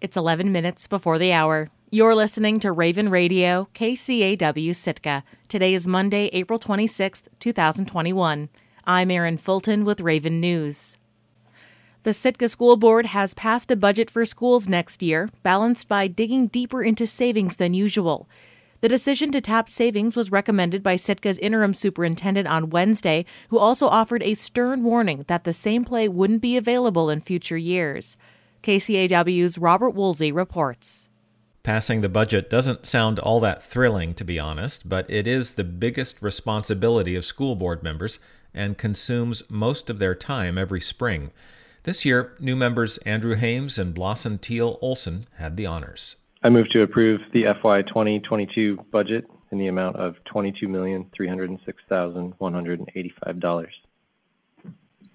It's 11 minutes before the hour. You're listening to Raven Radio, KCAW Sitka. Today is Monday, April 26th, 2021. I'm Erin Fulton with Raven News. The Sitka School Board has passed a budget for schools next year, balanced by digging deeper into savings than usual. The decision to tap savings was recommended by Sitka's interim superintendent on Wednesday, who also offered a stern warning that the same play wouldn't be available in future years. KCAW's Robert Woolsey reports. Passing the budget doesn't sound all that thrilling, to be honest, but it is the biggest responsibility of school board members and consumes most of their time every spring. This year, new members Andrew Hames and Blossom Teal Olson had the honors. I move to approve the FY 2022 budget in the amount of $22,306,185.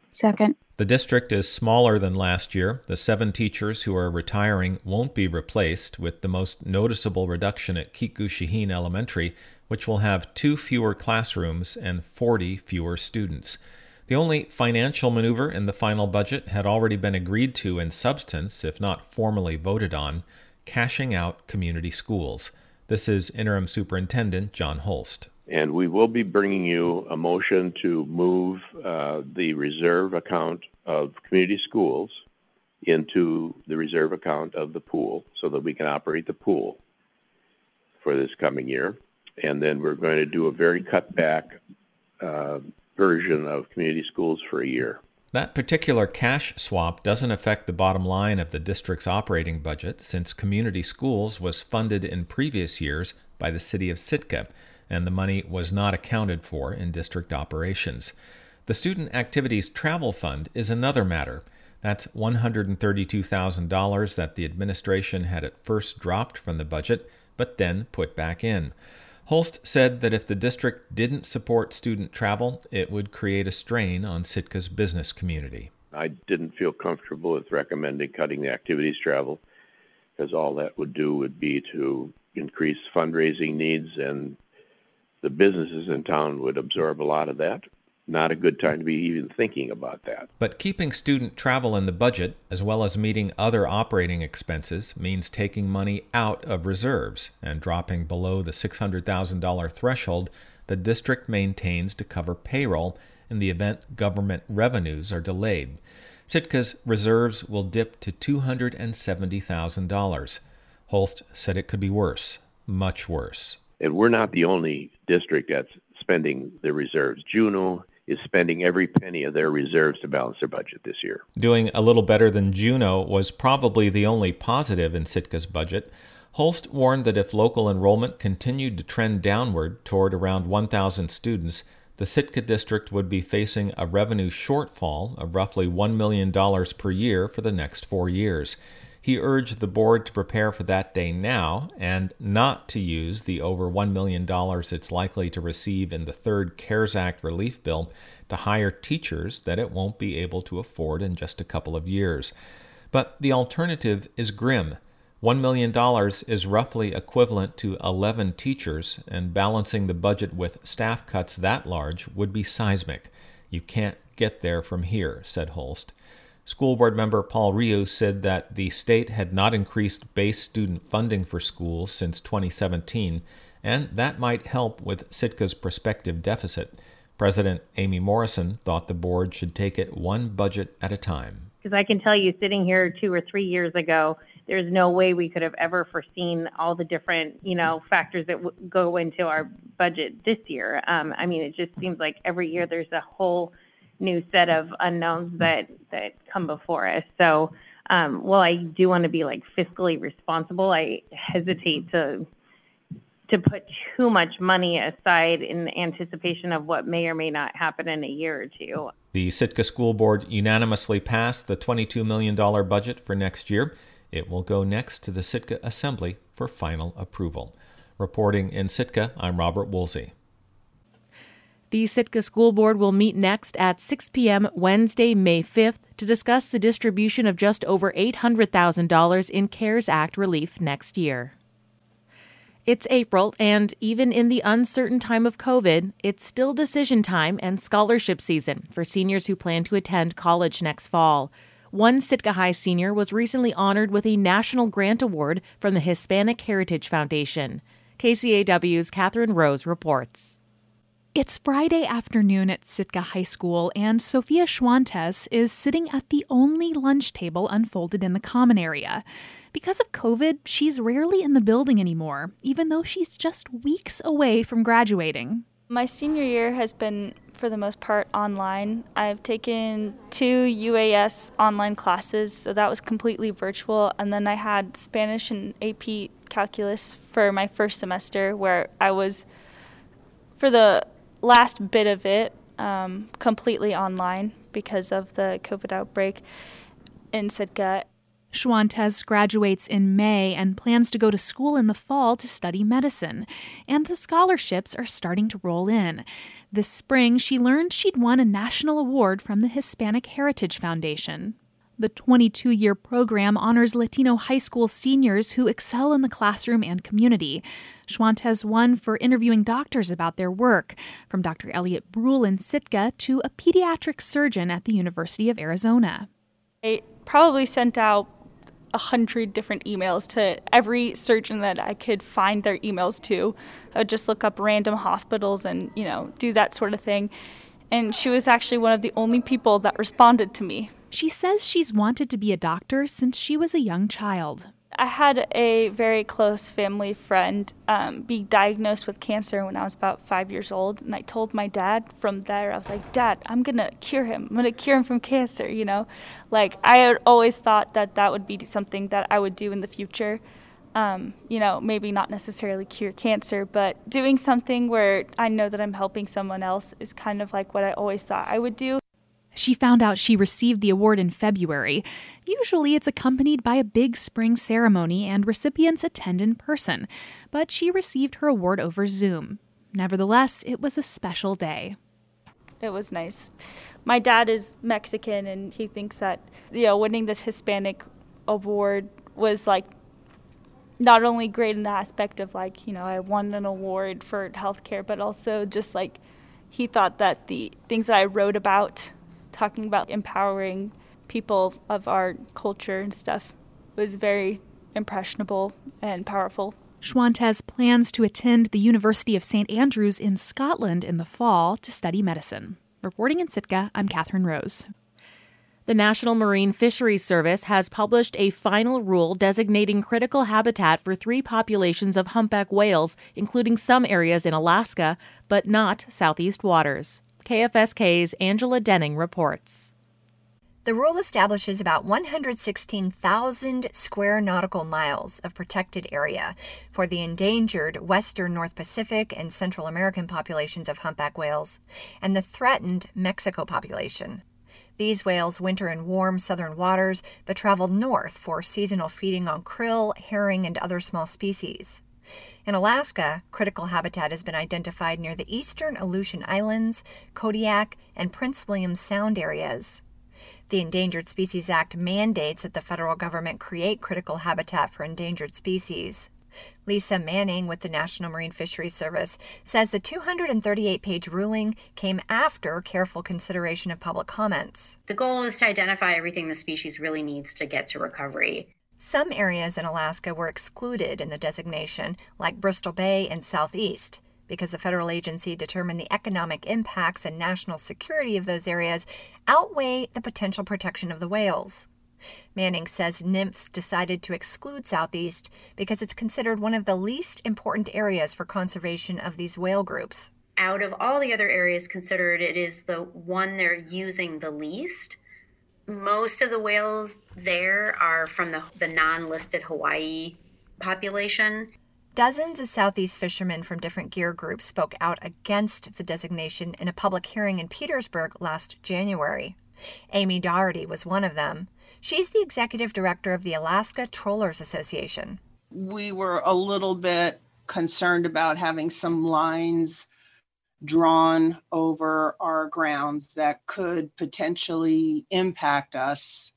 Second. The district is smaller than last year. The seven teachers who are retiring won't be replaced, with the most noticeable reduction at Kiku Elementary, which will have two fewer classrooms and 40 fewer students. The only financial maneuver in the final budget had already been agreed to in substance, if not formally voted on cashing out community schools. This is Interim Superintendent John Holst. And we will be bringing you a motion to move uh, the reserve account of community schools into the reserve account of the pool so that we can operate the pool for this coming year. And then we're going to do a very cut back uh, version of community schools for a year. That particular cash swap doesn't affect the bottom line of the district's operating budget since community schools was funded in previous years by the city of Sitka and the money was not accounted for in district operations. The Student Activities Travel Fund is another matter. That's $132,000 that the administration had at first dropped from the budget, but then put back in. Holst said that if the district didn't support student travel, it would create a strain on Sitka's business community. I didn't feel comfortable with recommending cutting the activities travel because all that would do would be to increase fundraising needs and the businesses in town would absorb a lot of that. Not a good time to be even thinking about that. But keeping student travel in the budget, as well as meeting other operating expenses, means taking money out of reserves and dropping below the $600,000 threshold the district maintains to cover payroll in the event government revenues are delayed. Sitka's reserves will dip to $270,000. Holst said it could be worse, much worse. And we're not the only district that's spending the reserves. Juneau is spending every penny of their reserves to balance their budget this year. Doing a little better than Juneau was probably the only positive in Sitka's budget. Holst warned that if local enrollment continued to trend downward toward around 1,000 students, the Sitka district would be facing a revenue shortfall of roughly $1 million per year for the next four years. He urged the board to prepare for that day now and not to use the over $1 million it's likely to receive in the third CARES Act relief bill to hire teachers that it won't be able to afford in just a couple of years. But the alternative is grim. $1 million is roughly equivalent to 11 teachers, and balancing the budget with staff cuts that large would be seismic. You can't get there from here, said Holst. School board member Paul Rioux said that the state had not increased base student funding for schools since 2017, and that might help with Sitka's prospective deficit. President Amy Morrison thought the board should take it one budget at a time. Because I can tell you, sitting here two or three years ago, there's no way we could have ever foreseen all the different, you know, factors that w- go into our budget this year. Um, I mean, it just seems like every year there's a whole new set of unknowns that that come before us. So, um, while I do want to be like fiscally responsible, I hesitate to to put too much money aside in anticipation of what may or may not happen in a year or two. The Sitka School Board unanimously passed the $22 million budget for next year. It will go next to the Sitka Assembly for final approval. Reporting in Sitka, I'm Robert Woolsey. The Sitka School Board will meet next at 6 p.m. Wednesday, May 5th to discuss the distribution of just over $800,000 in CARES Act relief next year. It's April, and even in the uncertain time of COVID, it's still decision time and scholarship season for seniors who plan to attend college next fall. One Sitka High senior was recently honored with a national grant award from the Hispanic Heritage Foundation. KCAW's Catherine Rose reports. It's Friday afternoon at Sitka High School, and Sophia Schwantes is sitting at the only lunch table unfolded in the common area. Because of COVID, she's rarely in the building anymore, even though she's just weeks away from graduating. My senior year has been, for the most part, online. I've taken two UAS online classes, so that was completely virtual. And then I had Spanish and AP calculus for my first semester, where I was, for the last bit of it, um, completely online because of the COVID outbreak in Sitka. Schwantes graduates in May and plans to go to school in the fall to study medicine. And the scholarships are starting to roll in. This spring, she learned she'd won a national award from the Hispanic Heritage Foundation. The 22 year program honors Latino high school seniors who excel in the classroom and community. Schwantes won for interviewing doctors about their work, from Dr. Elliot Bruhl in Sitka to a pediatric surgeon at the University of Arizona. I probably sent out a hundred different emails to every surgeon that I could find their emails to. I would just look up random hospitals and, you know, do that sort of thing. And she was actually one of the only people that responded to me. She says she's wanted to be a doctor since she was a young child. I had a very close family friend um, be diagnosed with cancer when I was about five years old, and I told my dad from there, I was like, Dad, I'm gonna cure him. I'm gonna cure him from cancer, you know? Like, I had always thought that that would be something that I would do in the future. Um, you know, maybe not necessarily cure cancer, but doing something where I know that I'm helping someone else is kind of like what I always thought I would do. She found out she received the award in February. Usually it's accompanied by a big spring ceremony and recipients attend in person, but she received her award over Zoom. Nevertheless, it was a special day. It was nice. My dad is Mexican and he thinks that, you know, winning this Hispanic award was like not only great in the aspect of like, you know, I won an award for healthcare, but also just like he thought that the things that I wrote about talking about empowering people of our culture and stuff was very impressionable and powerful. Schwantes plans to attend the University of St. Andrews in Scotland in the fall to study medicine. Reporting in Sitka, I'm Catherine Rose. The National Marine Fisheries Service has published a final rule designating critical habitat for three populations of humpback whales, including some areas in Alaska, but not southeast waters. KFSK's Angela Denning reports. The rule establishes about 116,000 square nautical miles of protected area for the endangered western North Pacific and Central American populations of humpback whales and the threatened Mexico population. These whales winter in warm southern waters but travel north for seasonal feeding on krill, herring, and other small species. In Alaska, critical habitat has been identified near the eastern Aleutian Islands, Kodiak, and Prince William Sound areas. The Endangered Species Act mandates that the federal government create critical habitat for endangered species. Lisa Manning with the National Marine Fisheries Service says the 238 page ruling came after careful consideration of public comments. The goal is to identify everything the species really needs to get to recovery. Some areas in Alaska were excluded in the designation, like Bristol Bay and Southeast, because the federal agency determined the economic impacts and national security of those areas outweigh the potential protection of the whales. Manning says NMFS decided to exclude Southeast because it's considered one of the least important areas for conservation of these whale groups. Out of all the other areas considered, it is the one they're using the least most of the whales there are from the, the non listed Hawaii population. Dozens of Southeast fishermen from different gear groups spoke out against the designation in a public hearing in Petersburg last January. Amy Daugherty was one of them. She's the executive director of the Alaska Trollers Association. We were a little bit concerned about having some lines drawn over our grounds that could potentially impact us.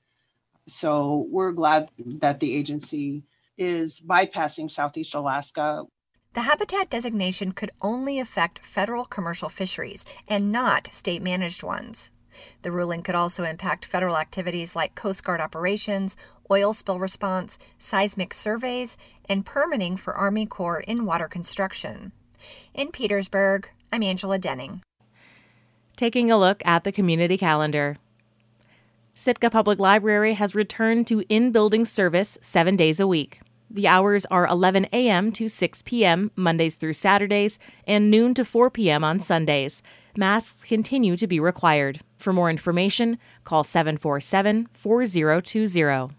So we're glad that the agency is bypassing Southeast Alaska. The habitat designation could only affect federal commercial fisheries and not state managed ones. The ruling could also impact federal activities like Coast Guard operations, oil spill response, seismic surveys, and permitting for Army Corps in water construction. In Petersburg, I'm Angela Denning. Taking a look at the community calendar. Sitka Public Library has returned to in building service seven days a week. The hours are 11 a.m. to 6 p.m. Mondays through Saturdays and noon to 4 p.m. on Sundays. Masks continue to be required. For more information, call 747 4020.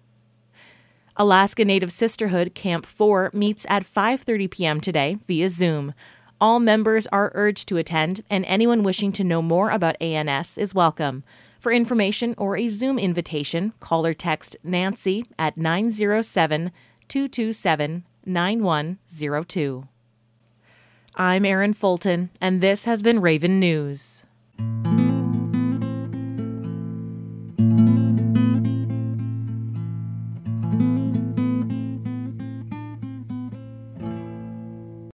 Alaska Native Sisterhood Camp 4 meets at 5:30 p.m. today via Zoom. All members are urged to attend and anyone wishing to know more about ANS is welcome. For information or a Zoom invitation, call or text Nancy at 907 227 9102. I'm Erin Fulton, and this has been Raven News.